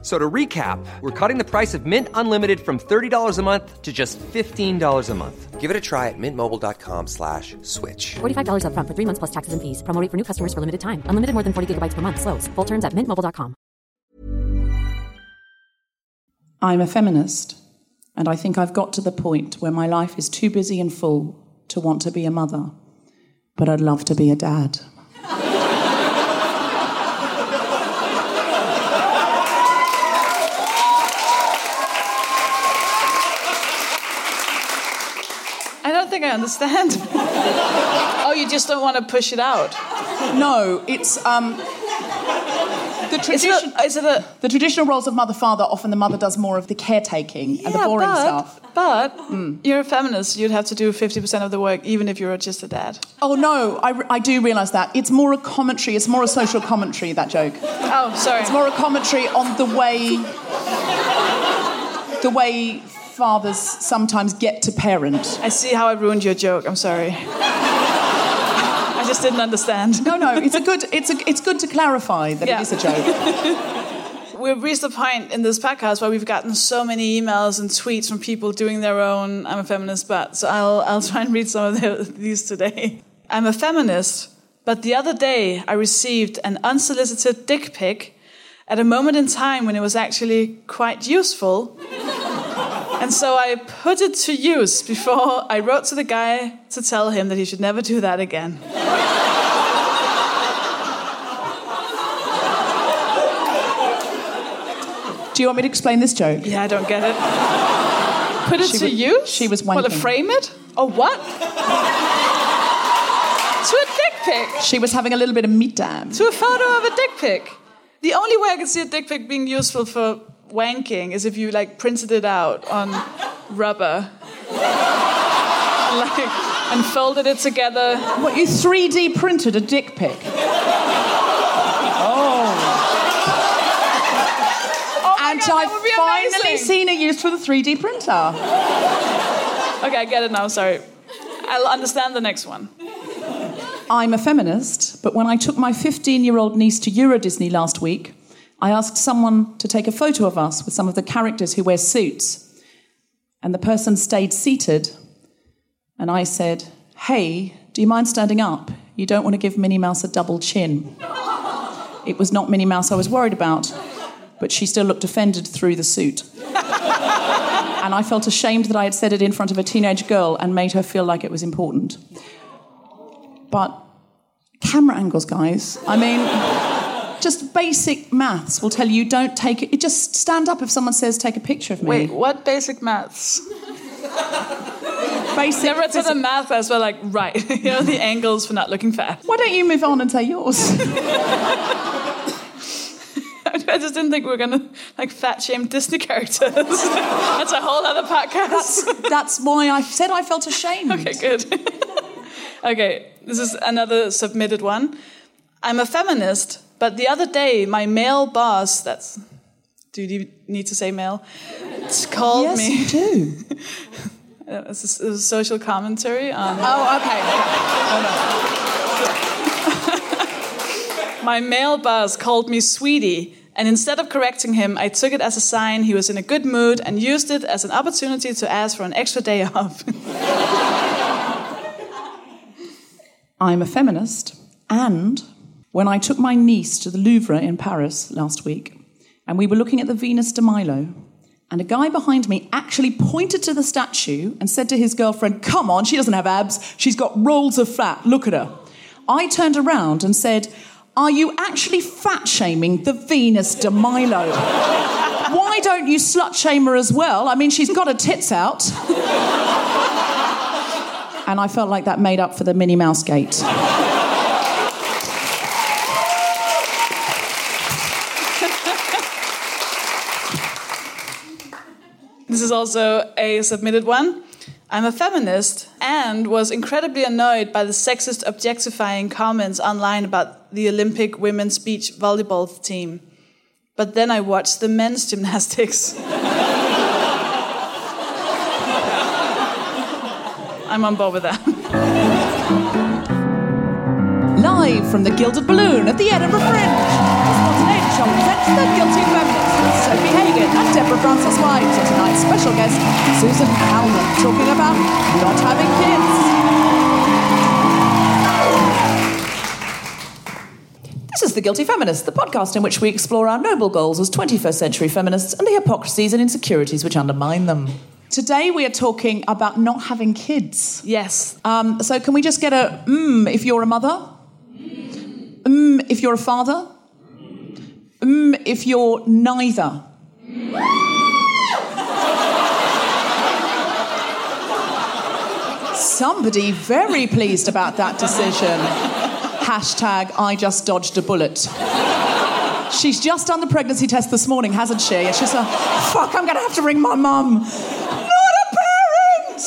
F- So to recap, we're cutting the price of Mint Unlimited from $30 a month to just $15 a month. Give it a try at mintmobile.com slash switch. $45 upfront for three months plus taxes and fees. Promo for new customers for limited time. Unlimited more than 40 gigabytes per month. Slows. Full terms at mintmobile.com. I'm a feminist, and I think I've got to the point where my life is too busy and full to want to be a mother, but I'd love to be a dad. I don't think I understand. oh, you just don't want to push it out. No, it's um, the tradition. Is it a the traditional roles of mother-father. Often the mother does more of the caretaking and the boring but, stuff. But you're a feminist. You'd have to do 50% of the work, even if you're just a dad. Oh no, I, I do realise that it's more a commentary. It's more a social commentary. That joke. Oh, sorry. It's more a commentary on the way the way fathers sometimes get to parent. I see how I ruined your joke. I'm sorry. I just didn't understand. No, no, it's a good it's a, it's good to clarify that Yeah. it is a joke. We've reached a point in this podcast where we've gotten so many emails and tweets from people doing their own I'm a feminist but. So I'll, I'll try and read some of the, these today. I'm a feminist, but the other day I received an unsolicited dick pic at a moment in time when it was actually quite useful. And so I put it to use before I wrote to the guy to tell him that he should never do that again. Do you want me to explain this joke? Yeah, I don't get it. Put it She to was- use? she was What, to wanking. frame it? Or what? to a dick pic. She was having a little bit of meat time. To a photo of a dick pic. The only way I can see a dick pic being useful for wanking is if you like printed it out on rubber. like, and folded it together. What you 3D printed a dick pic? Oh! oh and God, that would be I've finally amazing. seen it used for the 3D printer. Okay, I get it now, sorry. I'll understand the next one. I'm a feminist, but when I took my 15 year old niece to Euro Disney last week, I asked someone to take a photo of us with some of the characters who wear suits. And the person stayed seated. And I said, Hey, do you mind standing up? You don't want to give Minnie Mouse a double chin. It was not Minnie Mouse I was worried about, but she still looked offended through the suit. and I felt ashamed that I had said it in front of a teenage girl and made her feel like it was important. But camera angles, guys. I mean, just basic maths will tell you don't take it. Just stand up if someone says take a picture of me. Wait, what basic maths? basic. Never a physics. math class where like, right, you know, the angles for not looking fat. Why don't you move on and say yours? I just didn't think we were gonna like fat shame Disney characters. That's a whole other podcast. That's why I said I felt ashamed. Okay, good. okay, this is another submitted one. I'm a feminist, but the other day my male boss, that's do you need to say male? It's called Yes, me. you do. It's a, it's a social commentary on Oh, okay. my male boss called me sweetie And instead of correcting him, I took it as a sign he was in a good mood and used it as an opportunity to ask for an extra day off. I'm a feminist, and when I took my niece to the Louvre in Paris last week, and we were looking at the Venus de Milo, and a guy behind me actually pointed to the statue and said to his girlfriend, Come on, she doesn't have abs, she's got rolls of fat, look at her. I turned around and said, Are you actually fat shaming the Venus de Milo? Why don't you slut shame her as well? I mean, she's got her tits out. and I felt like that made up for the Minnie Mouse gate. This is also a submitted one. I'm a feminist and was incredibly annoyed by the sexist objectifying comments online about the Olympic women's beach volleyball team. But then I watched the men's gymnastics. I'm on board with that. Live from the Gilded Balloon at the Edinburgh Fringe, the Guilty Feminist with Sofie Hagen and Deborah Frances White, and tonight's special guest, Susan talking about not having kids. This is The Guilty Feminist, the podcast in which we explore our noble goals as 21st century feminists and the hypocrisies and insecurities which undermine them. Today we are talking about not having kids. Yes. Um, so can we just get a mm if you're a mother? Mm if you're a father? Mm if you're neither? Somebody very pleased about that decision. Hashtag I just dodged a bullet. She's just done the pregnancy test this morning, hasn't she? And she's like, fuck, I'm gonna have to ring my mum. Not a parent!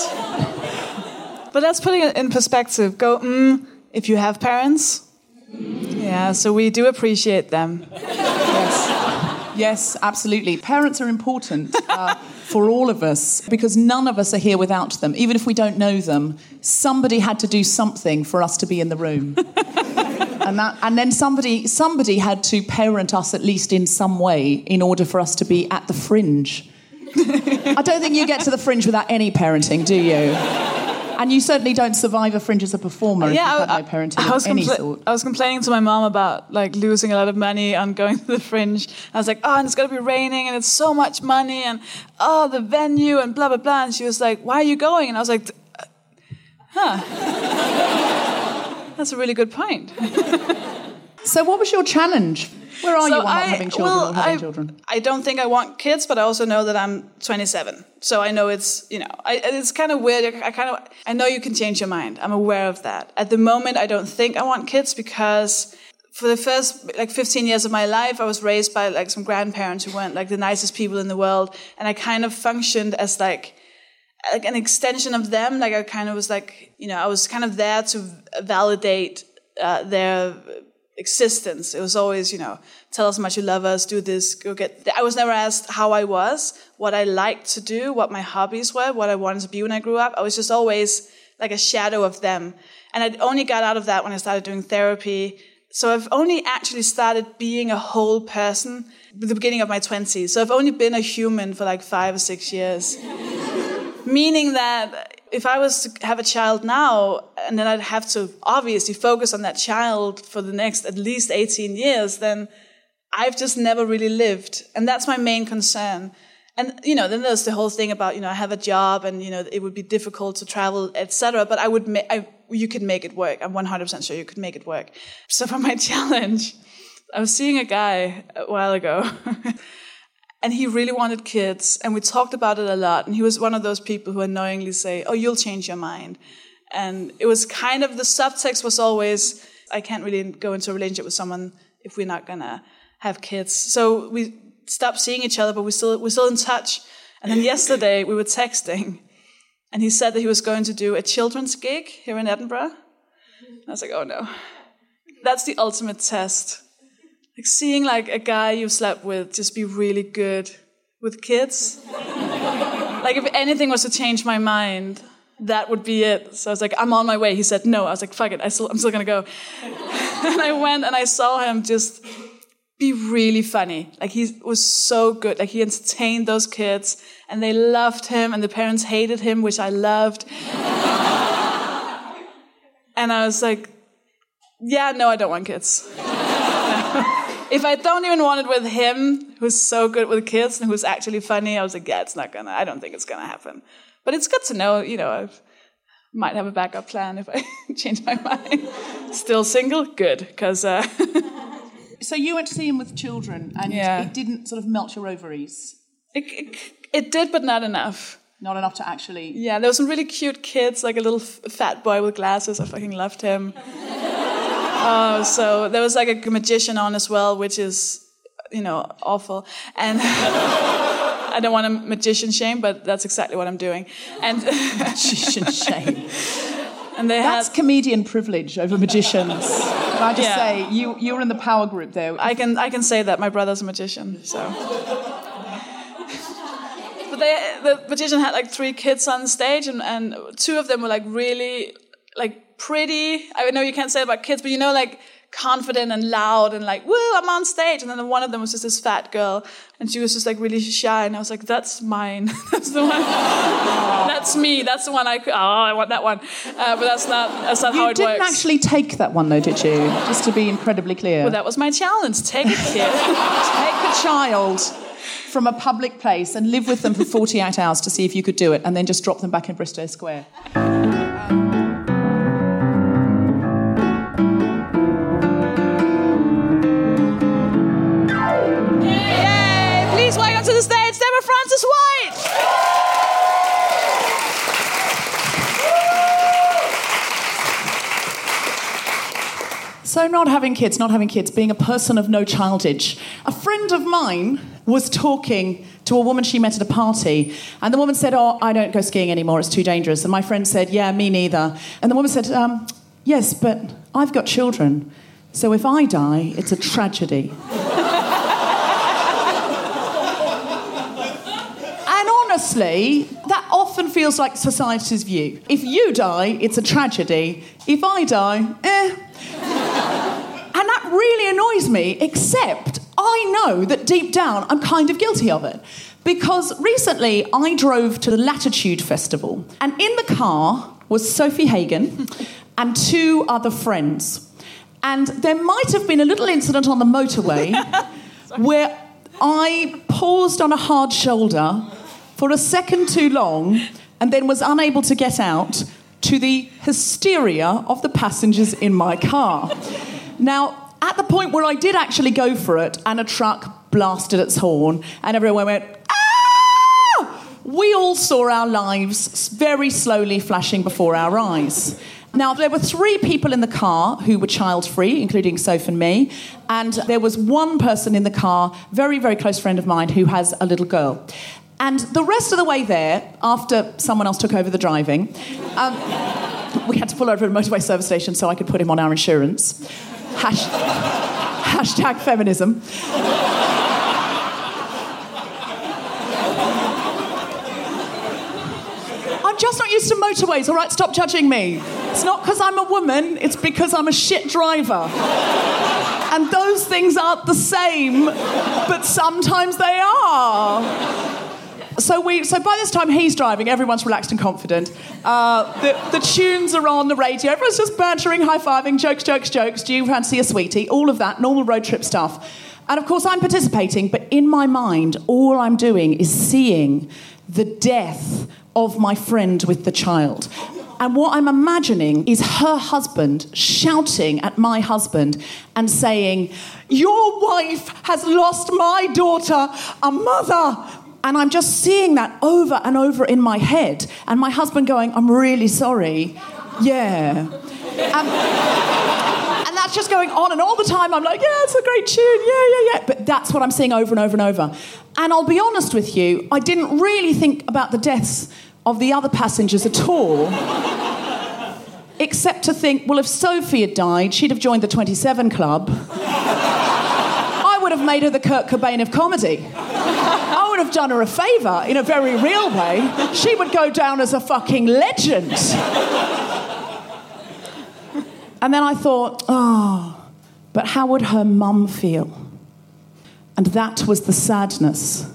But let's put it in perspective. Go, mm, if you have parents. Yeah, so we do appreciate them. Yes, yes, absolutely. Parents are important uh, for all of us because none of us are here without them. Even if we don't know them, somebody had to do something for us to be in the room. and, that, and then somebody, somebody had to parent us at least in some way in order for us to be at the fringe. I don't think you get to the fringe without any parenting, do you? And you certainly don't survive a fringe as a performer if Yeah, I, had no parenting I was of any compla- sort. I was complaining to my mom about like losing a lot of money on going to the fringe. I was like, oh, and it's gonna be raining, and it's so much money, and oh, the venue, and blah blah blah. And she was like, why are you going? And I was like, "Uh, huh. That's a really good point. So, what was your challenge? Where are So you on not having children well, or having I, children? I don't think I want kids, but I also know that I'm 27. So I know it's, you know, I, it's kind of weird. I kind of, I know you can change your mind. I'm aware of that. At the moment, I don't think I want kids because for the first like 15 years of my life, I was raised by like some grandparents who weren't like the nicest people in the world. And I kind of functioned as like, like an extension of them. Like I kind of was like, you know, I was kind of there to validate uh, their existence. It was always, you know, tell us how much you love us, do this, go get. I was never asked how I was, what I liked to do, what my hobbies were, what I wanted to be when I grew up. I was just always like a shadow of them. And I only got out of that when I started doing therapy. So I've only actually started being a whole person at the beginning of my 20s. So I've only been a human for like five or six years. Meaning that if I was to have a child now, and then I'd have to obviously focus on that child for the next at least 18 years, then I've just never really lived. And that's my main concern. And, you know, then there's the whole thing about, you know, I have a job and, you know, it would be difficult to travel, etc. But I would, ma- I, you could make it work. I'm 100% sure you could make it work. So for my challenge, I was seeing a guy a while ago. and he really wanted kids and we talked about it a lot and he was one of those people who annoyingly say oh you'll change your mind. And it was kind of the subtext was always i can't really go into a relationship with someone if we're not gonna have kids. So we stopped seeing each other but we still we're still in touch. And then yesterday we were texting and he said that he was going to do a children's gig here in edinburgh. I was like oh no. That's the ultimate test like seeing like a guy you slept with just be really good with kids. like if anything was to change my mind, that would be it. So I was like, I'm on my way. He said no. I was like, fuck it, I still, I'm still gonna go. and I went and I saw him just be really funny. Like he was so good. Like he entertained those kids and they loved him and the parents hated him, which I loved. and I was like, yeah, no, I don't want kids. If I don't even want it with him, who's so good with kids and who's actually funny, I was like, yeah, it's not gonna, I don't think it's gonna happen. But it's good to know, you know, I might have a backup plan if I change my mind. Still single? Good, because. Uh, So you went to see him with children, and Yeah. it didn't sort of melt your ovaries. it, it, it did, but not enough. Not enough to actually. Yeah, there were some really cute kids, like a little f- fat boy with glasses. I fucking loved him. Oh, so there was like a magician on as well, which is, you know, awful. And I don't want to magician shame, but that's exactly what I'm doing. And Magician shame. and they That's had. comedian privilege over magicians. Can I just Yeah. say, you, you were in the power group there. I can I can say that my brother's a magician, so. But they, the magician had like three kids on stage, and, and two of them were like really like pretty. I know you can't say about kids, but you know like confident and loud and like woo, I'm on stage. And then one of them was just this fat girl, and she was just like really shy, and I was like, that's mine. that's the one. that's me. That's the one I. could- Oh, I want that one. Uh, but that's not. That's not how it works. you didn't actually take that one, though, did you? Just to be incredibly clear. Well, that was my challenge. Take a kid. Take a child from a public place and live with them for 48 hours to see if you could do it, and then just drop them back in Bristo Square. Frances White. So, not having kids, not having kids, being a person of no childage. A friend of mine was talking to a woman she met at a party, and the woman said, Oh, I don't go skiing anymore, it's too dangerous. And my friend said, Yeah, me neither. And the woman said, um, Yes, but I've got children, so if I die, it's a tragedy. Honestly, that often feels like society's view. If you die, it's a tragedy. If I die, eh. And that really annoys me, except I know that deep down I'm kind of guilty of it. Because recently I drove to the Latitude Festival, and in the car was Sofie Hagen and two other friends. And there might have been a little incident on the motorway where I paused on a hard shoulder for a second too long and then was unable to get out to the hysteria of the passengers in my car. Now, at the point where I did actually go for it and a truck blasted its horn and everyone went, ah! We all saw our lives very slowly flashing before our eyes. Now, there were three people in the car who were child free, including Soph and me, and there was one person in the car, very, very close friend of mine, who has a little girl. And the rest of the way there, after someone else took over the driving, um, we had to pull over at a motorway service station so I could put him on our insurance. Hash- hashtag feminism. I'm just not used to motorways, all right? Stop judging me. It's not because I'm a woman, it's because I'm a shit driver. And those things aren't the same, but sometimes they are. So we, so by this time he's driving, everyone's relaxed and confident. Uh, the, the tunes are on the radio, everyone's just bantering, high fiving, jokes, jokes, jokes. Do you fancy a sweetie? All of that, normal road trip stuff. And of course, I'm participating, but in my mind, all I'm doing is seeing the death of my friend with the child. And what I'm imagining is her husband shouting at my husband and saying, Your wife has lost my daughter, a mother. And I'm just seeing that over and over in my head. And my husband going, I'm really sorry. Yeah. Um, and that's just going on and all the time I'm like, yeah, it's a great tune, yeah, yeah, yeah. But that's what I'm seeing over and over and over. And I'll be honest with you, I didn't really think about the deaths of the other passengers at all. Except to think, well, if Sofie had died, she'd have joined the 27 Club. I would have made her the Kurt Cobain of comedy. Have done her a favour in a very real way. She would go down as a fucking legend. And then I thought, oh, but how would her mum feel? And that was the sadness.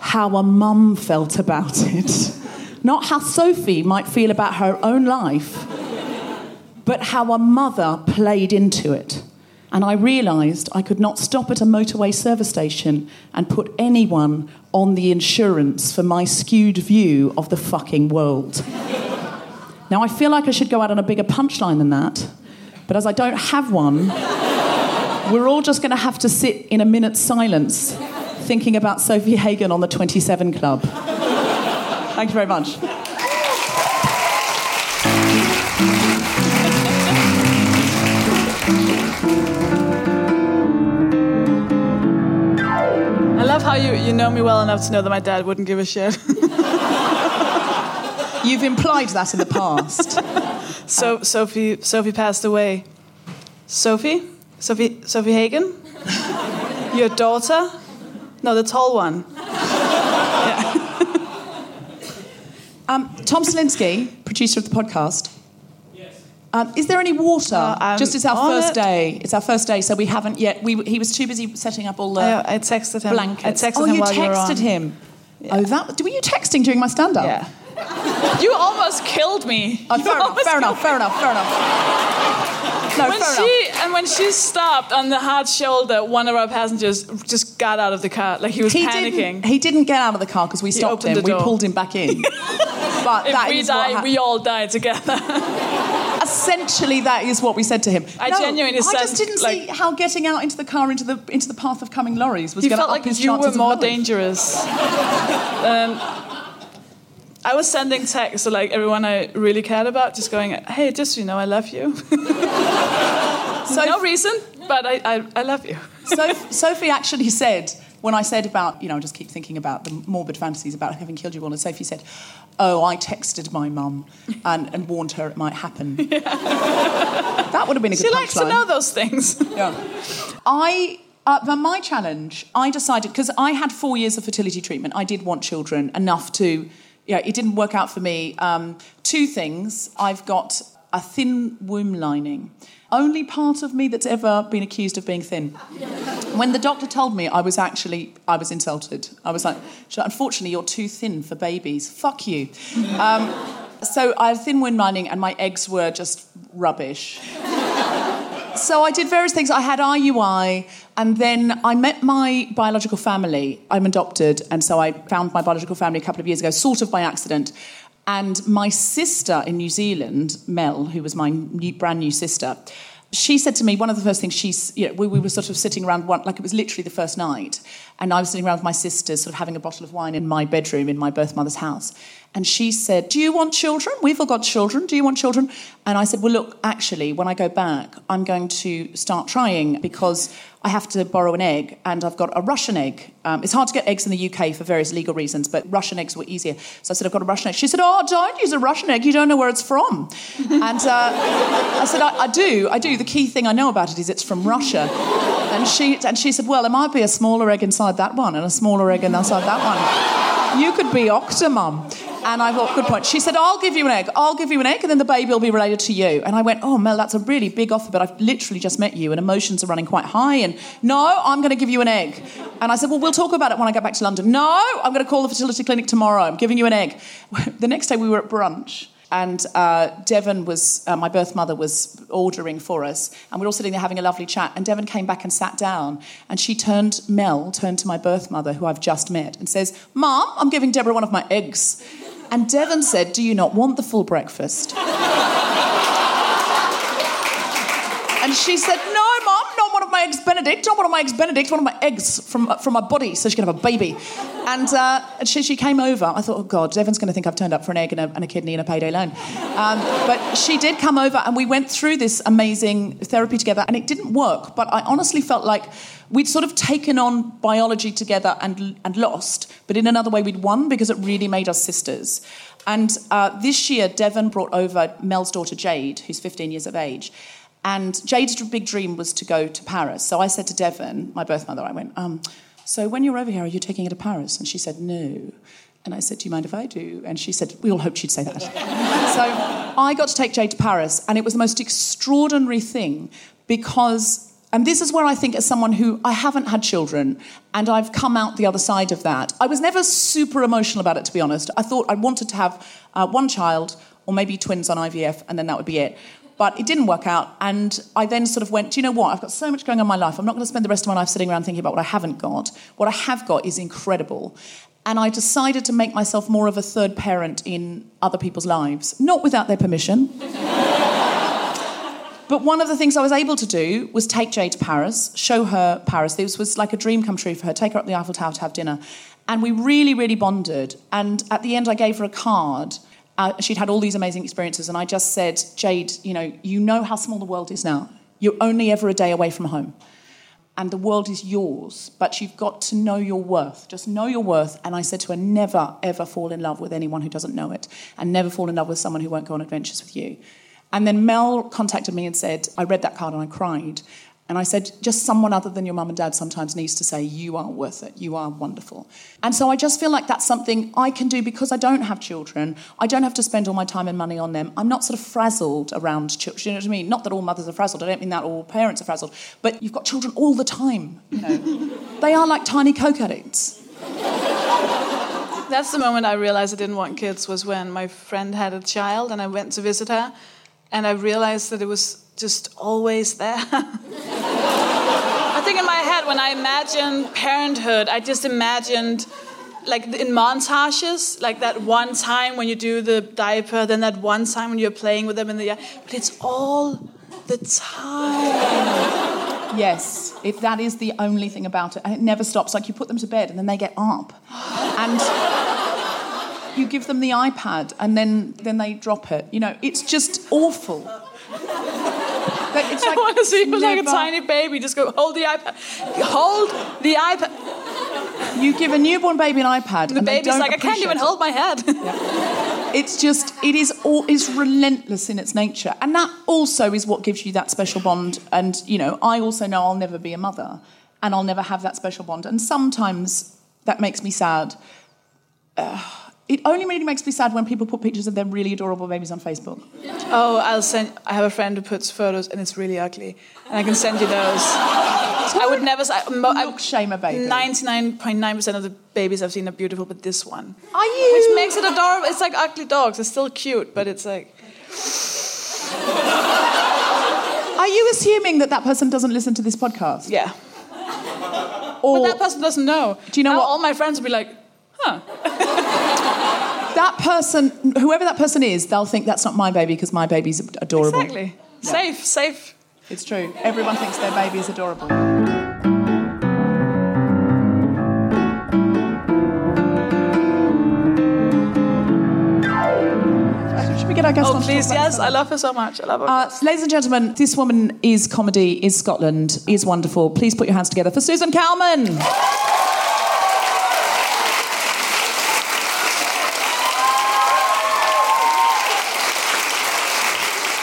How a mum felt about it. Not how Sofie might feel about her own life, but how a mother played into it. And I realised I could not stop at a motorway service station and put anyone on the insurance for my skewed view of the fucking world. now, I feel like I should go out on a bigger punchline than that, but as I don't have one, we're all just going to have to sit in a minute's silence thinking about Sofie Hagen on the 27 Club. Thank you very much. How you, you know me well enough to know that my dad wouldn't give a shit. You've implied that in the past. so Sophie Sophie passed away. Sophie? Sophie Sofie Hagen? Your daughter? No, the tall one. Um, Tom Salinsky, producer of the podcast. Um, is there any water? Uh, I'm Just it's our first it. day. It's our first day, so we haven't yet. We, he was too busy setting up all the I, I texted him. blankets. I texted oh, him you while you were texted on. him. Oh, that were you texting during my stand-up? Yeah. you almost killed me. Oh, You fair, enough, almost fair killed enough. Fair enough. Fair enough. No, when she and when she stopped on the hard shoulder, one of our passengers just got out of the car like he was He panicking. didn't. He didn't get out of the car because we stopped him. We pulled him back in. but if that we die, we all die together. essentially that is what we said to him. I No, genuinely I said, just didn't see how getting out into the car into the into the path of coming lorries was going to up like his you were more dangerous. um, I was sending texts to like everyone I really cared about, just going, "Hey, just so you know, I love you." So no reason, but I, I, I love you. so Sofie actually said when I said about you know I just keep thinking about the morbid fantasies about having killed you all, and Sofie said, "Oh, I texted my mum and, and warned her it might happen." That would have been a good She likes to know those things. Yeah. I, uh, for my challenge, I decided, because I had four years of fertility treatment, I did want children enough to, yeah, it didn't work out for me. Um, two things. I've got a thin womb lining. Only part of me that's ever been accused of being thin. When the doctor told me, I was actually, I was insulted. I was like, unfortunately, you're too thin for babies. Fuck you. Um, so I had thin womb lining and my eggs were just rubbish. So I did various things. I had IUI, and then I met my biological family. I'm adopted, and so I found my biological family a couple of years ago, sort of by accident. And my sister in New Zealand, Mel, who was my new, brand new sister, she said to me one of the first things she's, you know, we, we were sort of sitting around one, like it was literally the first night, and I was sitting around with my sisters, sort of having a bottle of wine in my bedroom in my birth mother's house. And she said, Do you want children? We've all got children. Do you want children? And I said, Well, look, actually, when I go back, I'm going to start trying because I have to borrow an egg, and I've got a Russian egg. Um, it's hard to get eggs in the UK for various legal reasons, but Russian eggs were easier. So I said, I've got a Russian egg. She said, Oh, don't use a Russian egg. You don't know where it's from. and uh, I said, I, I do. I do. The key thing I know about it is it's from Russia. And she, and she said, Well, there might be a smaller egg inside that one and a smaller egg inside that one. You could be Octomum. And I thought, good point. She said, I'll give you an egg. I'll give you an egg, and then the baby will be related to you. And I went, oh, Mel, that's a really big offer, but I've literally just met you, and emotions are running quite high. And no, I'm going to give you an egg. And I said, well, we'll talk about it when I get back to London. No, I'm going to call the fertility clinic tomorrow. I'm giving you an egg. The next day, we were at brunch. And uh, Devon was, uh, my birth mother was ordering for us. And we were all sitting there having a lovely chat. And Devon came back and sat down. And she turned, Mel turned to my birth mother, who I've just met, and says, Mom, I'm giving Deborah one of my eggs. And Devon said, Do you not want the full breakfast? and she said, No, Mom, not one of my eggs Benedict, one of my eggs Benedict, one of my eggs from, from my body so she can have a baby. And, uh, and she, she came over. I thought, Oh, God, Devon's going to think I've turned up for an egg and a, and a kidney and a payday loan. Um, but she did come over and we went through this amazing therapy together and it didn't work. But I honestly felt like we'd sort of taken on biology together and, and lost, but in another way we'd won because it really made us sisters. And uh, this year, Devon brought over Mel's daughter Jade, who's 15 years of age. And Jade's big dream was to go to Paris. So I said to Devon, my birth mother, I went, um, So when you're over here, are you taking her to Paris? And she said, No. And I said, Do you mind if I do? And she said, We all hoped she'd say that. so I got to take Jade to Paris, and it was the most extraordinary thing because and this is where I think, as someone who I haven't had children and I've come out the other side of that, I was never super emotional about it, to be honest. I thought I wanted to have uh, one child or maybe twins on IVF and then that would be it. But it didn't work out. And I then sort of went, do you know what? I've got so much going on in my life. I'm not going to spend the rest of my life sitting around thinking about what I haven't got. What I have got is incredible. And I decided to make myself more of a third parent in other people's lives, not without their permission. But one of the things I was able to do was take Jade to Paris, show her Paris. This was like a dream come true for her. Take her up the Eiffel Tower to have dinner. And we really, really bonded. And at the end, I gave her a card. Uh, she'd had all these amazing experiences. And I just said, Jade, you know, you know how small the world is now. You're only ever a day away from home. And the world is yours, but you've got to know your worth. Just know your worth. And I said to her, never, ever fall in love with anyone who doesn't know it. And never fall in love with someone who won't go on adventures with you. And then Mel contacted me and said, I read that card and I cried. And I said, just someone other than your mum and dad sometimes needs to say, you are worth it, you are wonderful. And so I just feel like that's something I can do because I don't have children. I don't have to spend all my time and money on them. I'm not sort of frazzled around children. You know what I mean? Not that all mothers are frazzled, I don't mean that all parents are frazzled, but you've got children all the time. You know? they are like tiny coke addicts. That's the moment I realized I didn't want kids was when my friend had a child and I went to visit her and I realized that it was just always there. I think in my head, when I imagined parenthood, I just imagined like in montages, like that one time when you do the diaper, then that one time when you're playing with them in the yard. but it's all the time. Yes, if that is the only thing about it, and it never stops. Like you put them to bed and then they get up, and you give them the iPad and then then they drop it. You know, it's just awful. Like, it's I like want to see you like a tiny baby. Just go hold the iPad, hold the iPad. You give a newborn baby an iPad. The and baby's like, I can't even it. hold my head. It's just it is all is relentless in its nature, and that also is what gives you that special bond. And you know, I also know I'll never be a mother, and I'll never have that special bond. And sometimes that makes me sad. Uh, it only really makes me sad when people put pictures of their really adorable babies on Facebook. Oh, I'll send. I have a friend who puts photos, and it's really ugly, and I can send you those. I would never. say- mo- I- Look, shame a baby. Ninety-nine point nine percent of the babies I've seen are beautiful, but this one, Are you? which makes it adorable. It's like ugly dogs. It's still cute, but it's like Are you assuming that that person doesn't listen to this podcast? yeah. Or But that person doesn't know. Do you know Now what- All my friends would be like, huh. That person, whoever that person is, they'll think that's not my baby because my baby's adorable. Exactly. Safe, safe. It's true. Everyone thinks their baby is adorable. Should we get our guest Oh, please, yes. I love her so much. I love her. Uh, ladies and gentlemen, this woman is comedy, is Scotland, is wonderful. Please put your hands together for Susan Calman.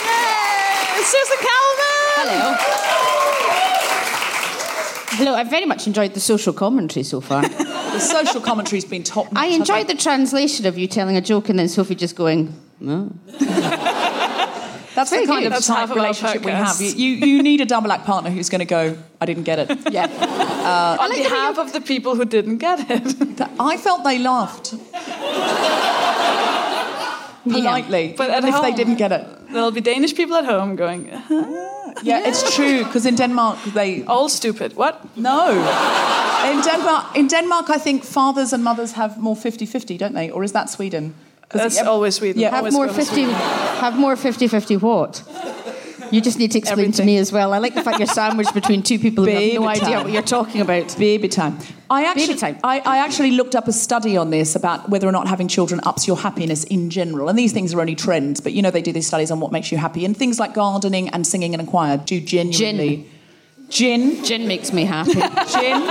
Yay! Susan Calman! Hello. Hello, I've very much enjoyed the social commentary so far. The social commentary's been top notch. I enjoyed the translation of you telling a joke and then Sofie just going, no. That's the kind good. of That's type of relationship we have. You, you, you need a double act partner who's going to go, I didn't get it. Yeah. Uh, On behalf of the people who didn't get it. I felt they laughed. Politely. But at even if they didn't get it. There'll be Danish people at home going, uh-huh. Yeah, it's true, because in Denmark, they. all stupid. What? No. In Denmark, in Denmark, I think fathers and mothers have more 50 50, don't they? Or is that Sweden? 'Cause That's it- always Sweden. Yeah. Have Always more 50, Sweden. have more 50-50 what? You just need to explain to me as well. I like the fact you're sandwiched between two people who have no idea what you're talking about. Baby time. I actually, Baby time. I, I actually looked up a study on this about whether or not having children ups your happiness in general. And these things are only trends, but you know they do these studies on what makes you happy. And things like gardening and singing in a choir do genuinely. Gin. Gin Gin makes me happy. Gin.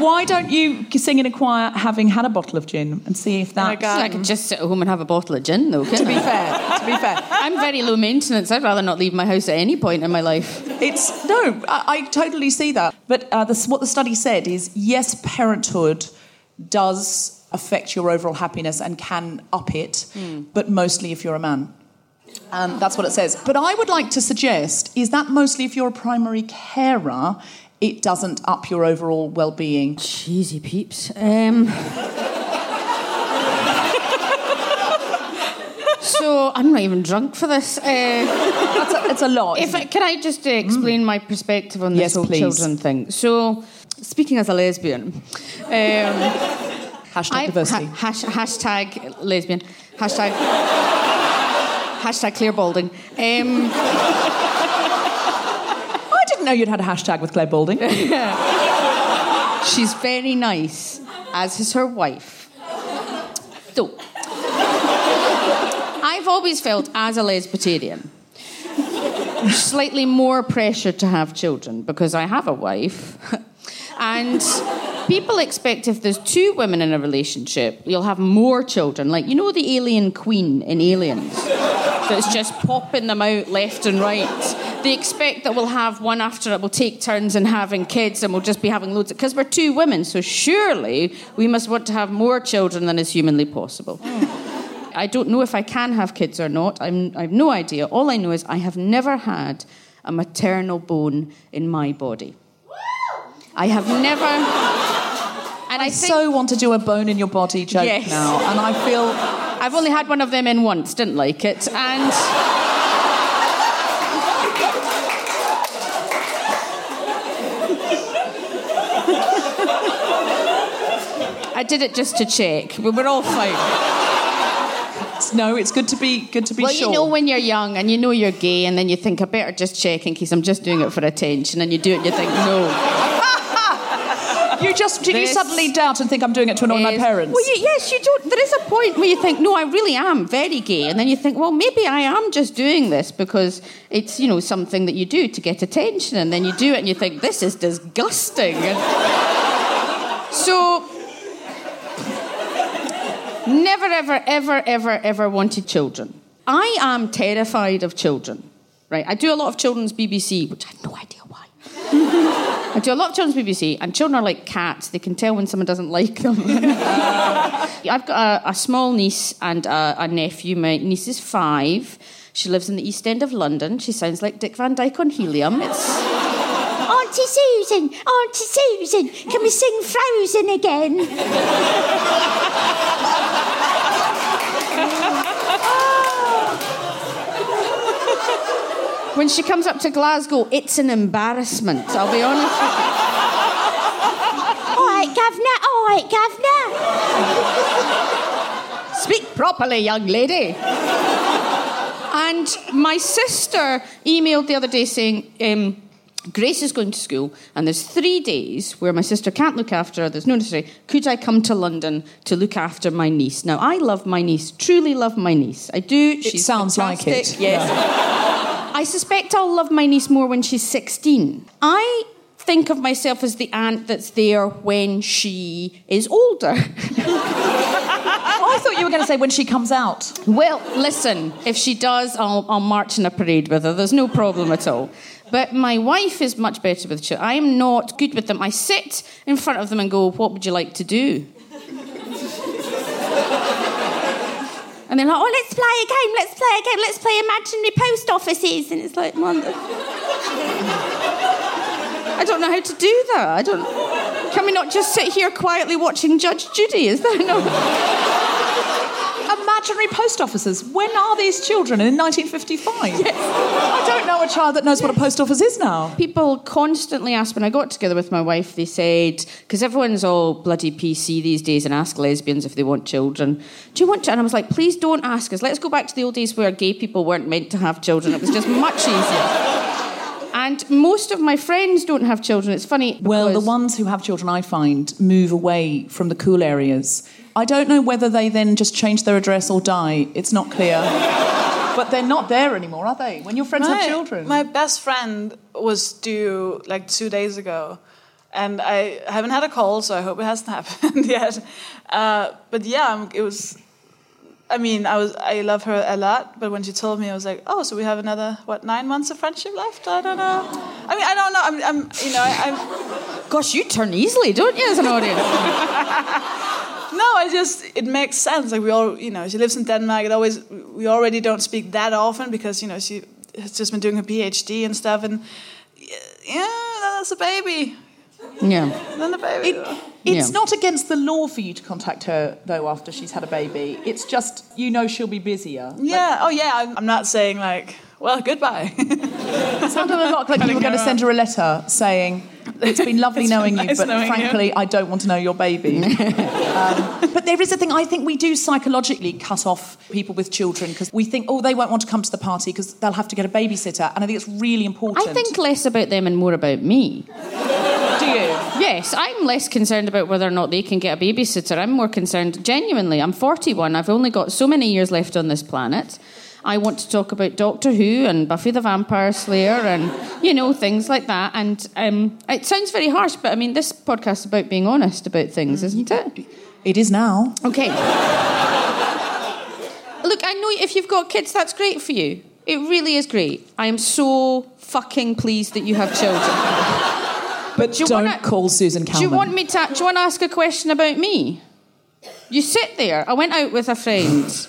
Why don't you sing in a choir having had a bottle of gin and see if that. my God. I could just sit at home and have a bottle of gin, though, To be I? fair, to be fair, I'm very low maintenance. I'd rather not leave my house at any point in my life. It's no, I, I totally see that. But uh, the, what the study said is yes, parenthood does affect your overall happiness and can up it, but mostly if you're a man. Um, that's what it says. But I would like to suggest is that mostly if you're a primary carer, it doesn't up your overall well-being. Cheesy peeps. Um, so I'm not even drunk for this. Uh, That's a, it's a lot. if I, can I just uh, explain my perspective on this Yes, whole please. children thing? So, speaking as a lesbian, um, Hashtag diversity. ha- hash, hashtag lesbian. Hashtag. Hashtag Clare Balding. Um, I didn't know you'd had a hashtag with Clare Balding. she's very nice, as is her wife. So, I've always felt as a lesbitarian slightly more pressure to have children because I have a wife. and people expect if there's two women in a relationship, you'll have more children. Like, you know, the alien queen in Aliens that's just popping them out left and right. They expect that we'll have one after it, we'll take turns in having kids and we'll just be having loads of. Because we're two women, so surely we must want to have more children than is humanly possible. I don't know if I can have kids or not. I'm, I have no idea. All I know is I have never had a maternal bone in my body. I have never. And I, I think so want to do a bone in your body joke Yes. now, and I feel I've only had one of them in once, didn't like it, and. I did it just to check. We were all fine. no. It's good to be good to be well, sure. you know when you're young and you know you're gay, and then you think I better just check in case I'm just doing it for attention, and you do it, and you think no. You just did you suddenly doubt and think I'm doing it to annoy my parents? Well, you, yes, you don't. There is a point where you think, no, I really am very gay, and then you think, well, maybe I am just doing this because it's you know something that you do to get attention, and then you do it, and you think this is disgusting. So. Never, ever, ever, ever, ever wanted children. I am terrified of children, right? I do a lot of children's BBC, which I have no idea why. I do a lot of children's BBC, and children are like cats. They can tell when someone doesn't like them. I've got a, a small niece and a, a nephew. My niece is five. She lives in the East End of London. She sounds like Dick Van Dyke on helium. It's Auntie Susan, Auntie Susan, can we sing Frozen again? When she comes up to Glasgow, it's an embarrassment. I'll be honest with you. All right, governor. All right, governor. Speak properly, young lady. And my sister emailed the other day saying, um, Grace is going to school, and there's three days where my sister can't look after her. There's no necessary. Could I come to London to look after my niece? Now, I love my niece, truly love my niece. I do. She sounds like it. Yes. I suspect I'll love my niece more when she's 16. I think of myself as the aunt that's there when she is older. Oh, I thought you were going to say when she comes out. Well, listen, if she does, I'll, I'll march in a parade with her. There's no problem at all. But my wife is much better with children. I am not good with them. I sit in front of them and go, What would you like to do? And they're like, Oh, let's play a game, let's play a game, let's play imaginary post offices. And it's like, well, I don't know how to do that. I don't. Can we not just sit here quietly watching Judge Judy? Is that no? Imaginary post offices. When are these children? In 1955? I don't know a child that knows what a post office is now. People constantly ask when I got together with my wife, they said, because everyone's all bloody PC these days and ask lesbians if they want children. Do you want to? And I was like, please don't ask us. Let's go back to the old days where gay people weren't meant to have children. It was just much easier. And most of my friends don't have children. It's funny. Well, the ones who have children, I find, move away from the cool areas. I don't know whether they then just change their address or die. It's not clear. but they're not there anymore, are they? When your friends have children. My best friend was due like two days ago, and I haven't had a call, so I hope it hasn't happened yet. Uh, but yeah, it was. I mean, I was I love her a lot, but when she told me, I was like, oh, so we have another what nine months of friendship left? I don't know. I mean, I don't know. I'm, I'm you know, I, I'm Gosh, you turn easily, don't you, as an audience? no, I just it makes sense. Like we all, you know, she lives in Denmark. It always we already don't speak that often because you know she has just been doing her PhD and stuff. And yeah, that's a baby. Yeah. Then the baby. It, it's Yeah. not against the law for you to contact her though after she's had a baby. It's just you know she'll be busier. yeah. Oh yeah. I'm, I'm not saying like, well, goodbye. It sounded a lot like you were going to send her a letter saying, "It's been lovely It's been knowing you, but knowing you." frankly, I don't want to know your baby." um, but there is a thing. I think we do psychologically cut off people with children because we think, "Oh, they won't want to come to the party because they'll have to get a babysitter," and I think it's really important. I think less about them and more about me. Do you? Yes, I'm less concerned about whether or not they can get a babysitter. I'm more concerned, genuinely. I'm 41. I've only got so many years left on this planet. I want to talk about Doctor Who and Buffy the Vampire Slayer and, you know, things like that. And um, it sounds very harsh, but I mean, this podcast is about being honest about things, isn't it? It is now. Okay. Look, I know if you've got kids, that's great for you. It really is great. I am so fucking pleased that you have children. But you don't wanna- call Susan Do you want me to? Do you want to ask a question about me? You sit there. I went out with a friend.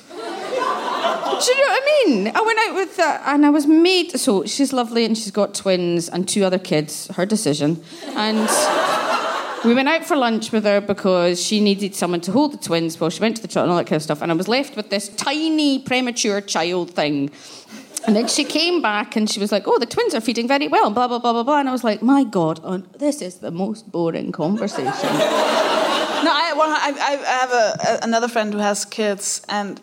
Do you know what I mean? I went out with uh, and I was made. So she's lovely and she's got twins and two other kids. Her decision. And we went out for lunch with her because she needed someone to hold the twins while she went to the toilet and all that kind of stuff. And I was left with this tiny premature child thing. And then she came back and she was like, "Oh, the twins are feeding very well." Blah blah blah blah blah. And I was like, "My God, this is the most boring conversation." No, I, well, I, I have a, another friend who has kids, and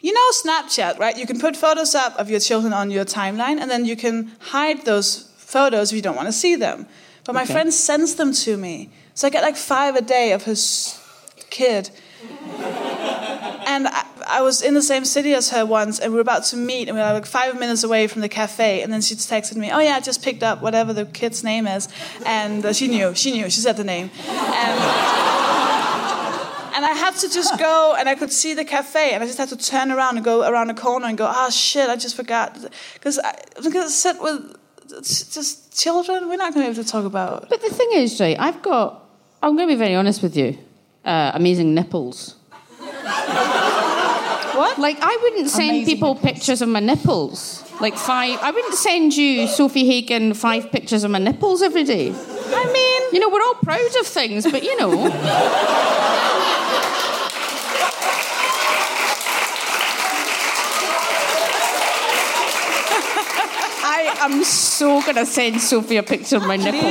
you know Snapchat, right? You can put photos up of your children on your timeline, and then you can hide those photos if you don't want to see them. But my friend sends them to me, so I get like five a day of his kid. And I, I was in the same city as her once, and we were about to meet, and we were like five minutes away from the cafe. And then she just texted me, "Oh yeah, I just picked up whatever the kid's name is," and uh, she knew, she knew, she said the name, and and I had to just go, and I could see the cafe, and I just had to turn around and go around the corner and go, "Oh shit, I just forgot," because I was gonna sit with just children. We're not gonna be able to talk about. But the thing is, Jay, I've got, I'm going to be very honest with you, uh, amazing nipples. What? Like, I wouldn't send Amazing people nipples. pictures of my nipples. Like, five, I wouldn't send you, Sofie Hagen, five pictures of my nipples every day. I mean, You know, we're all proud of things, but you know. I am so going to send Sofie a picture of my nipples.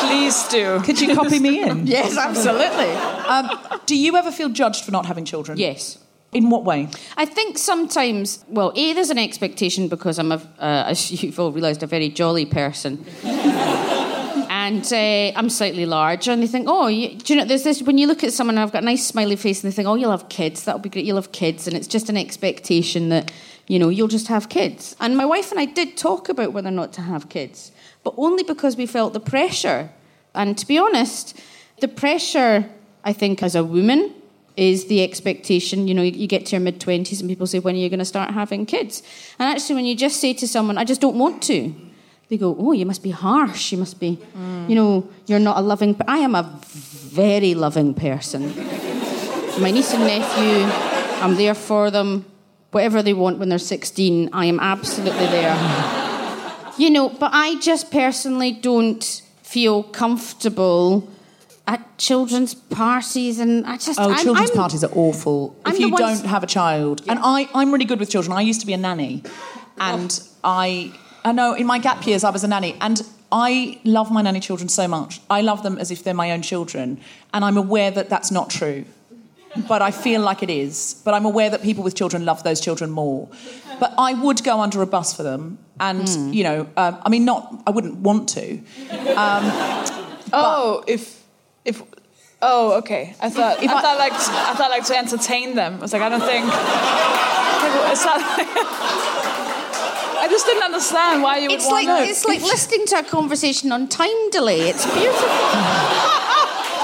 please, please do. Could you copy me in? Yes, absolutely. Um, do you ever feel judged for not having children? Yes. In what way? I think sometimes, well, A, there's an expectation because I'm, a, uh, as you've all realised, a very jolly person. and uh, I'm slightly larger, and they think, oh, you, do you know, there's this, when you look at someone and I've got a nice smiley face, and they think, oh, you'll have kids, that'll be great, you'll have kids, and it's just an expectation that, you know, you'll just have kids. And my wife and I did talk about whether or not to have kids, but only because we felt the pressure. And to be honest, the pressure, I think, as a woman, is the expectation. You know, you, get to your mid 20s and people say, when are you going to start having kids? And actually, when you just say to someone, I just don't want to, they go, oh, you must be harsh. You must be, you know, you're not a loving. But I am a very loving person. My niece and nephew, I'm there for them. Whatever they want when they're 16, I am absolutely there. you know, but I just personally don't feel comfortable at children's parties, and I just Oh, I'm- children's I'm- parties are awful. I'm if you don't have a child, and I, I'm really good with children. I used to be a nanny, and I, I know in my gap years I was a nanny, and I love my nanny children so much. I love them as if they're my own children, and I'm aware that that's not true. But I feel like it is. But I'm aware that people with children love those children more. But I would go under a bus for them, and Hmm. you know, um, I mean, not I wouldn't want to. Oh, if if oh, okay. I thought If I, I- thought like I thought like to entertain them. I was like, I don't think. It's not. I just didn't understand why you would It's want like to. it's like listening to a conversation on time delay. It's beautiful.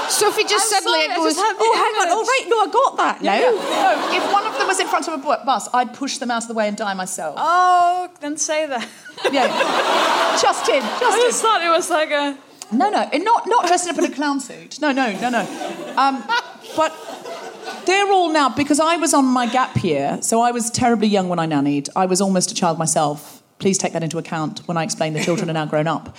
Sofie just I'm suddenly sorry, goes, just "Oh, hang on! image." Oh, right, no, I got that now." No, if one of them was in front of a bus, I'd push them out of the way and die myself. Oh, then say that. Yeah. Justin, I Justin. just thought it was like a. No, no, and not not dressing up in a clown suit. No, no, no, no. Um, but they're all now because I was on my gap year, so I was terribly young when I nannied. I was almost a child myself. Please take that into account when I explain the children are now grown up.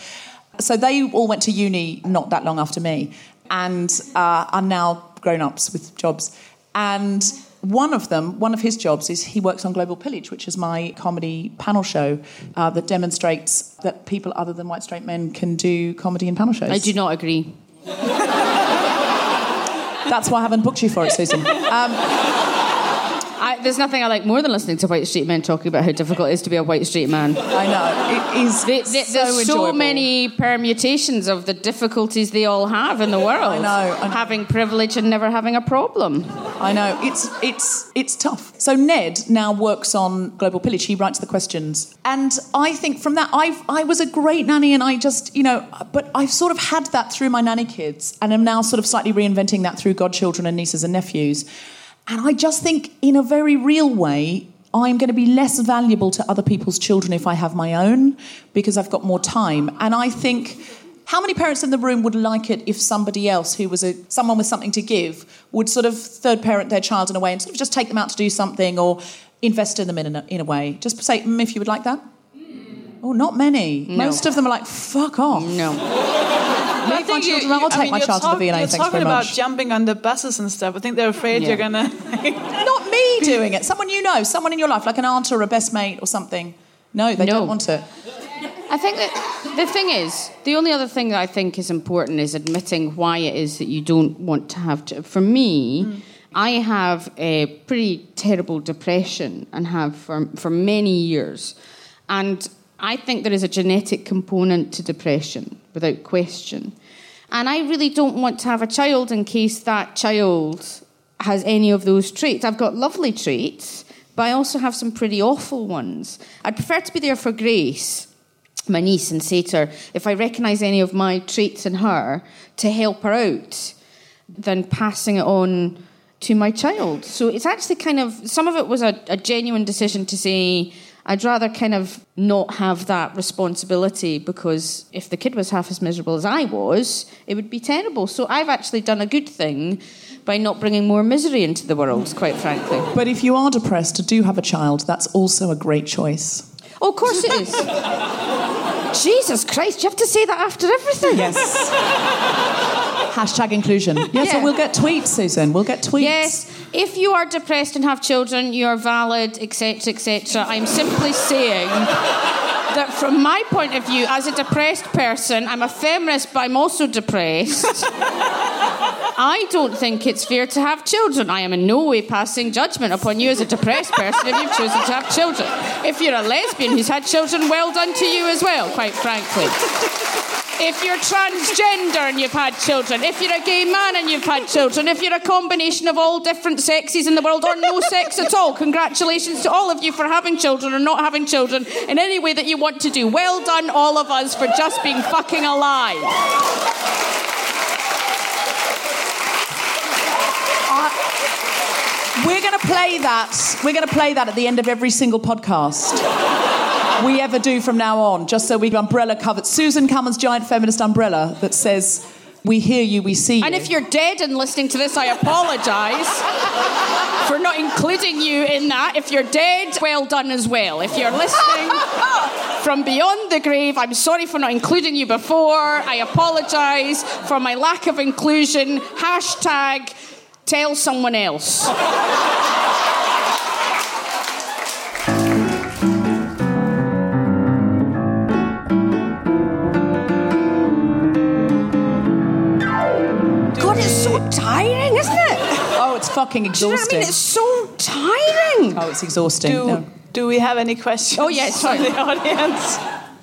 So they all went to uni not that long after me, and uh, are now grown ups with jobs. And one of them, one of his jobs is he works on Global Pillage, which is my comedy panel show uh, that demonstrates that people other than white straight men can do comedy in panel shows. I do not agree. That's why I haven't booked you for it, Susan. Um, I, there's nothing I like more than listening to white street men talking about how difficult it is to be a white street man. I know. It is They- they- so there's so many permutations of the difficulties they all have in the world. I know, I know. Having privilege and never having a problem. I know it's it's it's tough. So Ned now works on Global Pillage. He writes the questions, and I think from that, I I was a great nanny, and I just you know, but I've sort of had that through my nanny kids, and I'm now sort of slightly reinventing that through godchildren and nieces and nephews, and I just think in a very real way. I'm going to be less valuable to other people's children if I have my own because I've got more time. And I think how many parents in the room would like it if somebody else who was a someone with something to give would sort of third parent their child in a way and sort of just take them out to do something or invest in them in a, in a way? Just say, mm, if you would like that. Oh, not many. Most of them are like, fuck off. No. Leave my children. I'll take I mean, my you're child talk- to the V&A. You're Thanks talking very about much. jumping on the buses and stuff. I think they're afraid Yeah. you're gonna. Not me doing it. Someone you know, someone in your life, like an aunt or a best mate or something. No, they No. don't want it. I think that the thing is, the only other thing that I think is important is admitting why it is that you don't want to have. To, for me, mm. I have a pretty terrible depression and have for, for many years. And I think there is a genetic component to depression, without question. And I really don't want to have a child in case that child has any of those traits. I've got lovely traits, but I also have some pretty awful ones. I'd prefer to be there for Grace, my niece, and say to her, if I recognise any of my traits in her, to help her out, than passing it on to my child. So it's actually kind of, some of it was a, a genuine decision to say, I'd rather kind of not have that responsibility because if the kid was half as miserable as I was, it would be terrible. So I've actually done a good thing by not bringing more misery into the world, quite frankly. But if you are depressed to do have a child, that's also a great choice. Oh, of course it is. Jesus Christ, you have to say that after everything. Yes. Hashtag inclusion. Yeah, so we'll get tweets, Susan. We'll get tweets. Yes, if you are depressed and have children, you are valid, etc., etc. I'm simply saying that from my point of view, as a depressed person, I'm a feminist, but I'm also depressed. I don't think it's fair to have children. I am in no way passing judgment upon you as a depressed person if you've chosen to have children. If you're a lesbian who's had children, well done to you as well, quite frankly. If you're transgender and you've had children, if you're a gay man and you've had children, if you're a combination of all different sexes in the world or no sex at all, congratulations to all of you for having children or not having children in any way that you want to do. Well done, all of us, for just being fucking alive. Uh, we're going to play that. We're going to play that at the end of every single podcast we ever do from now on, just so we umbrella covered. Susan Calman's giant feminist umbrella that says, "We hear you, we see you." And if you're dead and listening to this, I apologise for not including you in that. If you're dead, well done as well. If you're listening from beyond the grave, I'm sorry for not including you before. I apologise for my lack of inclusion. Hashtag tell someone else. tiring, isn't it? oh, it's fucking Do you know what I mean? It's so tiring. oh, it's exhausting. Do, No. do we have any questions Oh, yes, from sorry. the audience?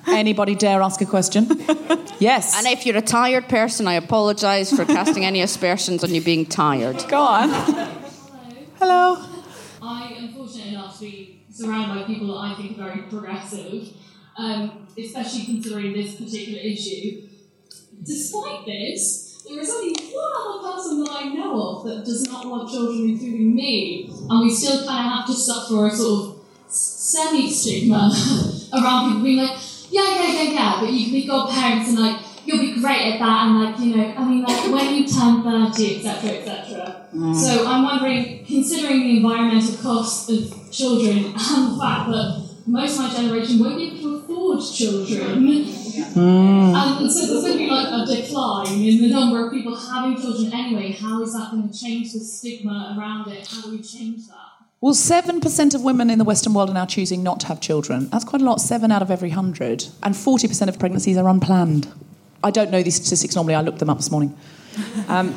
Anybody dare ask a question? yes. And if you're a tired person, I apologise for casting any aspersions on you being tired. Go on. Hello. I am fortunate enough to be surrounded by people that I think are very progressive, um, especially considering this particular issue. Despite this, there is only one other person that I know of that does not want children, including me, and we still kind of have to suffer a sort of semi stigma around people being like, yeah, yeah, yeah, yeah, but you can be godparents and like you'll be great at that, and like you know, I mean, like when you turn thirty, etc., etc. Mm. So I'm wondering, considering the environmental cost of children and the fact that most of my generation won't be able to afford children. Um, so there's going to be like a decline in the number of people having children anyway. How is that going to change the stigma around it? How do we change that? Well, 7% of women in the Western world are now choosing not to have children. That's quite a lot, 7 out of every 100. And 40% of pregnancies are unplanned. I don't know these statistics normally, I looked them up this morning. Um,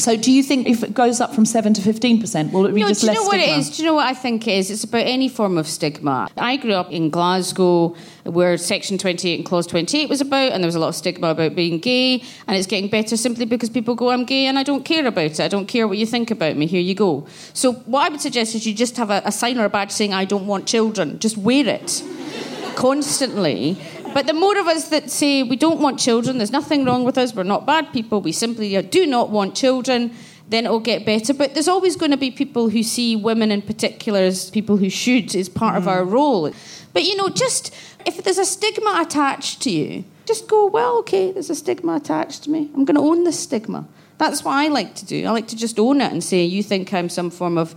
so, do you think if it goes up from 7 to 15%, will it be No, just do you know what stigma? it is? Do you know what I think it is? It's about any form of stigma. I grew up in Glasgow, where Section 28 and Clause 28 was about, and there was a lot of stigma about being gay, and it's getting better simply because people go, I'm gay and I don't care about it. I don't care what you think about me. Here you go. So, what I would suggest is you just have a, a sign or a badge saying, I don't want children. Just wear it constantly. But the more of us that say we don't want children, there's nothing wrong with us, we're not bad people, we simply uh, do not want children, then it'll get better. But there's always going to be people who see women in particular as people who should, as part of mm. our role. But you know, just if there's a stigma attached to you, just go, well, okay, there's a stigma attached to me. I'm going to own this stigma. That's what I like to do. I like to just own it and say, you think I'm some form of,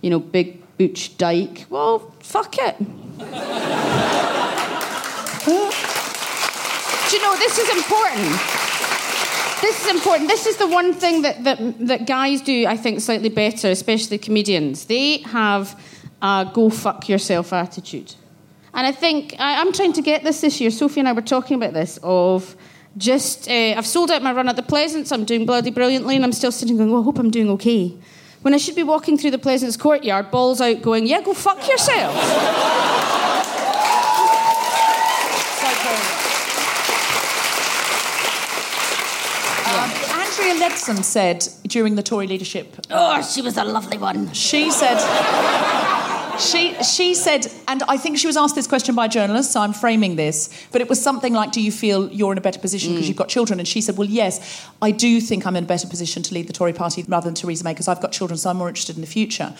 you know, big butch dyke. Well, fuck it. You know this is important? This is important. This is the one thing that, that, that guys do, I think, slightly better, especially comedians. They have a go fuck yourself attitude. And I think I, I'm trying to get this this year. Sofie and I were talking about this of just, uh, I've sold out my run at the Pleasance. I'm doing bloody brilliantly, and I'm still sitting going, well, I hope I'm doing okay. When I should be walking through the Pleasance courtyard, balls out, going, yeah, go fuck yourself. Leadsom said during the Tory leadership Oh, she was a lovely one. She said. She, she said, and I think she was asked this question by a journalist, so I'm framing this, but it was something like, Do you feel you're in a better position because mm. you've got children? And she said, Well, yes, I do think I'm in a better position to lead the Tory party rather than Theresa May because I've got children, so I'm more interested in the future.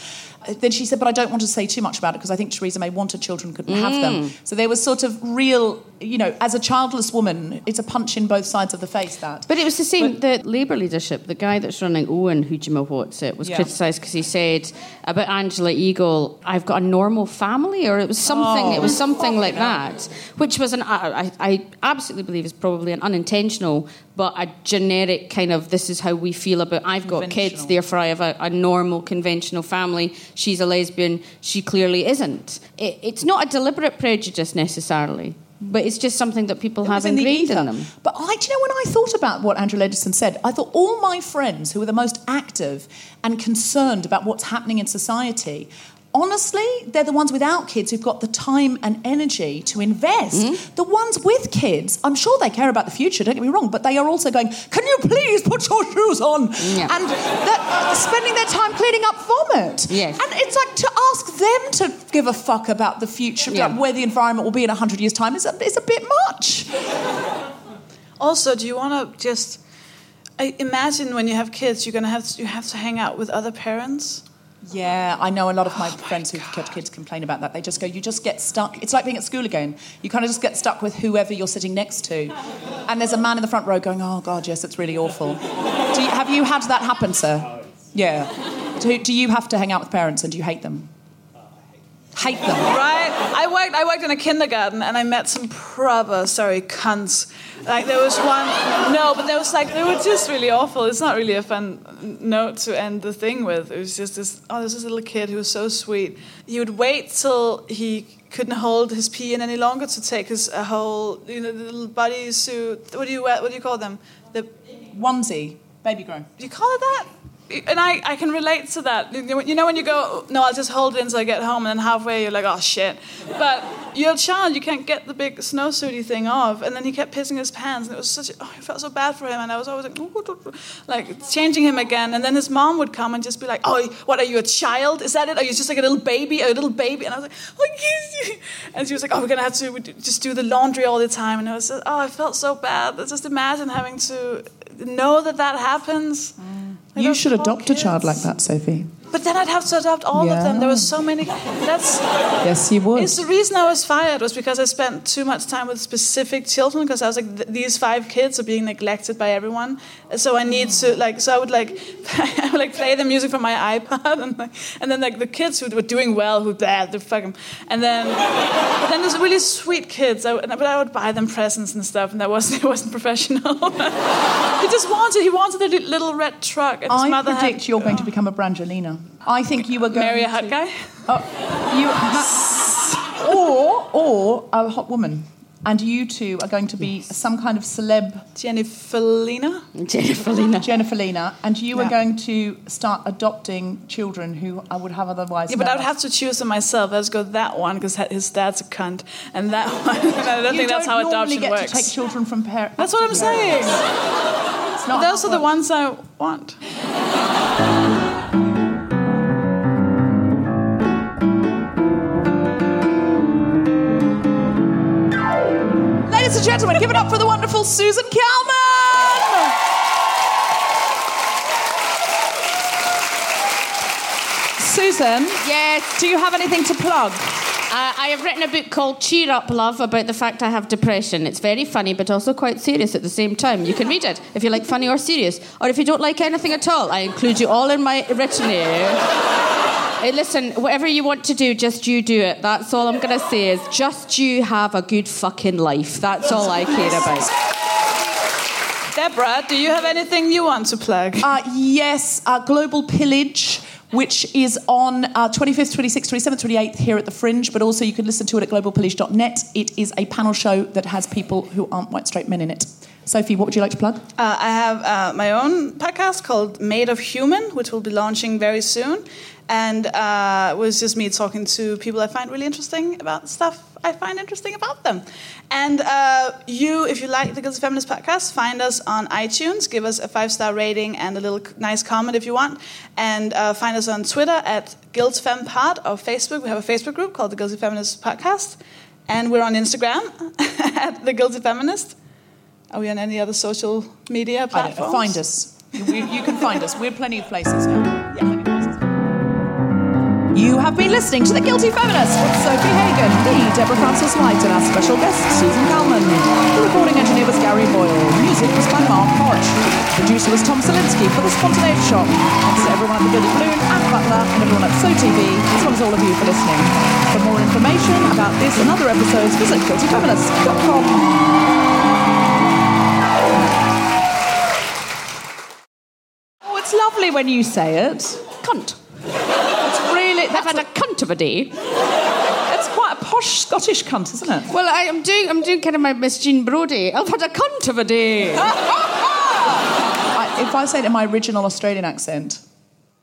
Uh, Then she said, But I don't want to say too much about it because I think Theresa May wanted children, couldn't have them. Mm. So there was sort of real, you know, as a childless woman, it's a punch in both sides of the face, that. But it was the same. the Labour leadership, the guy that's running Owen, who what's it, uh, was Yeah. criticised because he said about Angela Eagle, "I've got a normal family," or it was something. it was oh. something like that, which was an I, I absolutely believe is probably an unintentional, but a generic kind of this is how we feel about. I've got kids, therefore I have a, a normal conventional family. She's a lesbian. She clearly isn't. It, it's not a deliberate prejudice necessarily. But it's just something that people It have was in the ingrained in them. But I, do you know, when I thought about what Andrea Leadsom said, I thought all my friends who are the most active and concerned about what's happening in society, honestly, they're the ones without kids who've got the time and energy to invest. Mm-hmm. The ones with kids, I'm sure they care about the future, don't get me wrong, but they are also going, can you please put your shoes on? Yeah. And they're spending their time cleaning up vomit. Yes. And it's like to ask them to give a fuck about the future, Yeah. about where the environment will be in 100 years' time, is a, is a bit much. Also, do you want to just I imagine when you have kids, you're gonna have to, you have to hang out with other parents? Yeah, I know a lot of Oh my friends who've got kids complain about that. They just go, you just get stuck. It's like being at school again. You kind of just get stuck with whoever you're sitting next to. And there's a man in the front row going, oh, God, yes, it's really awful. Do you, have you had that happen, sir? Yeah. Do, do you have to hang out with parents and do you hate them? Hate them. Right? I worked I worked in a kindergarten and I met some proper sorry cunts. Like there was one no, but there was like they were just really awful. It's not really a fun note to end the thing with. It was just this oh there's this little kid who was so sweet. He would wait till he couldn't hold his pee in any longer to take his a whole you know the little bodysuit. What do you wear? What do you call them? The Onesie, baby grow. do you call it that? And I, I can relate to that. You know, when you go, no, I'll just hold it until I get home, and then halfway you're like, oh shit. But you're a child, you can't get the big snowsuity thing off, and then he kept pissing his pants, and it was such. Oh, I felt so bad for him, and I was always like, like changing him again, and then his mom would come and just be like, oh, what are you a child? Is that it? Are you just like a little baby? A little baby? And I was like, oh, yes. And she was like, oh, we're gonna have to just do the laundry all the time, and I was, like, oh, I felt so bad. Just imagine having to know that that happens. Like You should adopt a child like that, Sofie. But then I'd have to adopt all of them. There were so many. That's Yes, you would. it's the reason I was fired was because I spent too much time with specific children because I was like th- these five kids are being neglected by everyone. So I need to like so I would like I would like play the music from my iPod and like, and then like the kids who were doing well who bad the fuck them. and then but then there's really sweet kids. I, but I would buy them presents and stuff and that wasn't it wasn't professional. he just wanted he wanted a little red truck his I mother predict you're going to become a Brangelina. I think you were going to. marry a to hot guy. Oh, you or or a hot woman, and you two are going to be some kind of celeb Jennifer Lena. Jennifer Lena. Jennifer Lena, and you are going to start adopting children who I would have otherwise. Yeah, but I would have to choose them myself. Let's go that one because his dad's a cunt, and that one. I don't You think that's how don't normally adoption get works. to take children from parents. that's what I'm saying. It's not Those how are the ones I want. And gentlemen, give it up for the wonderful Susan Calman! Susan, Yes. do you have anything to plug? Uh, I have written a book called Cheer Up Love about the fact I have depression. It's very funny, but also quite serious at the same time. You can read it if you like funny or serious, or if you don't like anything at all. I include you all in my retinue. Hey, listen, whatever you want to do, just you do it. That's all I'm going to say is just you have a good fucking life. That's all I care about. Deborah, do you have anything you want to plug? Uh, yes, uh, Global Pillage, which is on uh, 25th, 26th, 27th, 28th here at the Fringe, but also you can listen to it at globalpillage.net. It is a panel show that has people who aren't white straight men in it. Sofie, what would you like to plug? Uh, I have uh, my own podcast called Made of Human, which will be launching very soon. And uh, it was just me talking to people I find really interesting about stuff I find interesting about them. And uh, you, if you like the Guilty Feminist podcast, find us on iTunes. Give us a five star rating and a little nice comment if you want. And uh, find us on Twitter at GuiltFemPod or Facebook. We have a Facebook group called the Guilty Feminist Podcast. And we're on Instagram at the Guilty Feminist. Are we on any other social media uh, know. platforms? Find us. You, you can find us. We're plenty of places now. Yeah. You have been listening to The Guilty Feminist with Sofie Hagen, me, Deborah Frances White, and our special guest, Susan Calman. The recording engineer was Gary Boyle. Music was by Mark Hodge. Producer was Tom Salinsky for The Spontaneity Shop. Thanks to everyone at The Gilded Balloon, Anne Butler, and everyone at SoTV, as well as all of you for listening. For more information about this and other episodes, visit guiltyfeminist.com. when you say it. Cunt. It's really I've had a cunt of a day. it's quite a posh Scottish cunt, isn't it? Well, I am doing, I'm doing kind of my Miss Jean Brodie. I've had a cunt of a day. I, if I say it in my original Australian accent,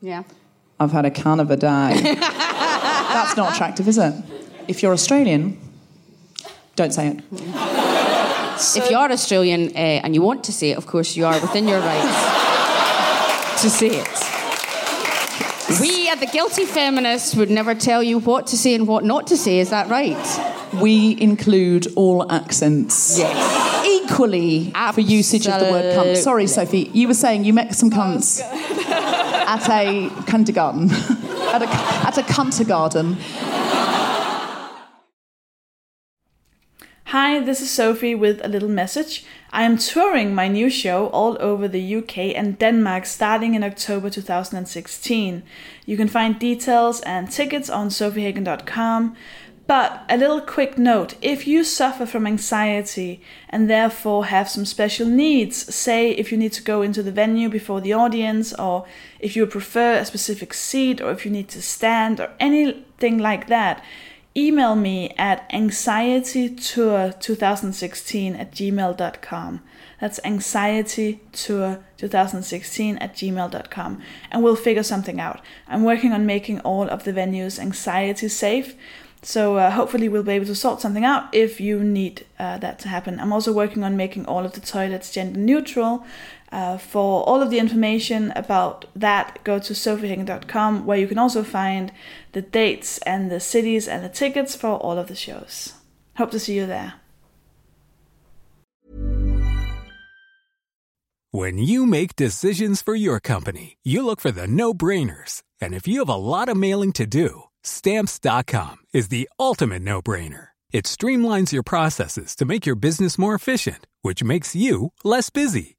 Yeah. I've had a can of a day. That's not attractive, is it? If you're Australian, don't say it. if you are Australian uh, and you want to say it, of course, you are within your rights to say it. We at the Guilty Feminists would never tell you what to say and what not to say. Is that right? We include all accents. Yes. Equally for usage of the word cunt. Sorry, Sofie, you were saying you met some oh, cunts at a kindergarten. at a at a kindergarten. Hi, this is Sofie with a little message. I am touring my new show all over the UK and Denmark starting in October 2016. You can find details and tickets on sofiehagen.com. But a little quick note if you suffer from anxiety and therefore have some special needs, say if you need to go into the venue before the audience, or if you prefer a specific seat, or if you need to stand, or anything like that, email me at anxietytour2016 at gmail.com. That's anxietytour2016 at gmail.com. And we'll figure something out. I'm working on making all of the venues anxiety safe. So uh, hopefully we'll be able to sort something out if you need uh, that to happen. I'm also working on making all of the toilets gender neutral. Uh, for all of the information about that, go to sofiehagen.com where you can also find the dates and the cities and the tickets for all of the shows. Hope to see you there. When you make decisions for your company, you look for the no brainers. And if you have a lot of mailing to do, stamps.com is the ultimate no brainer. It streamlines your processes to make your business more efficient, which makes you less busy.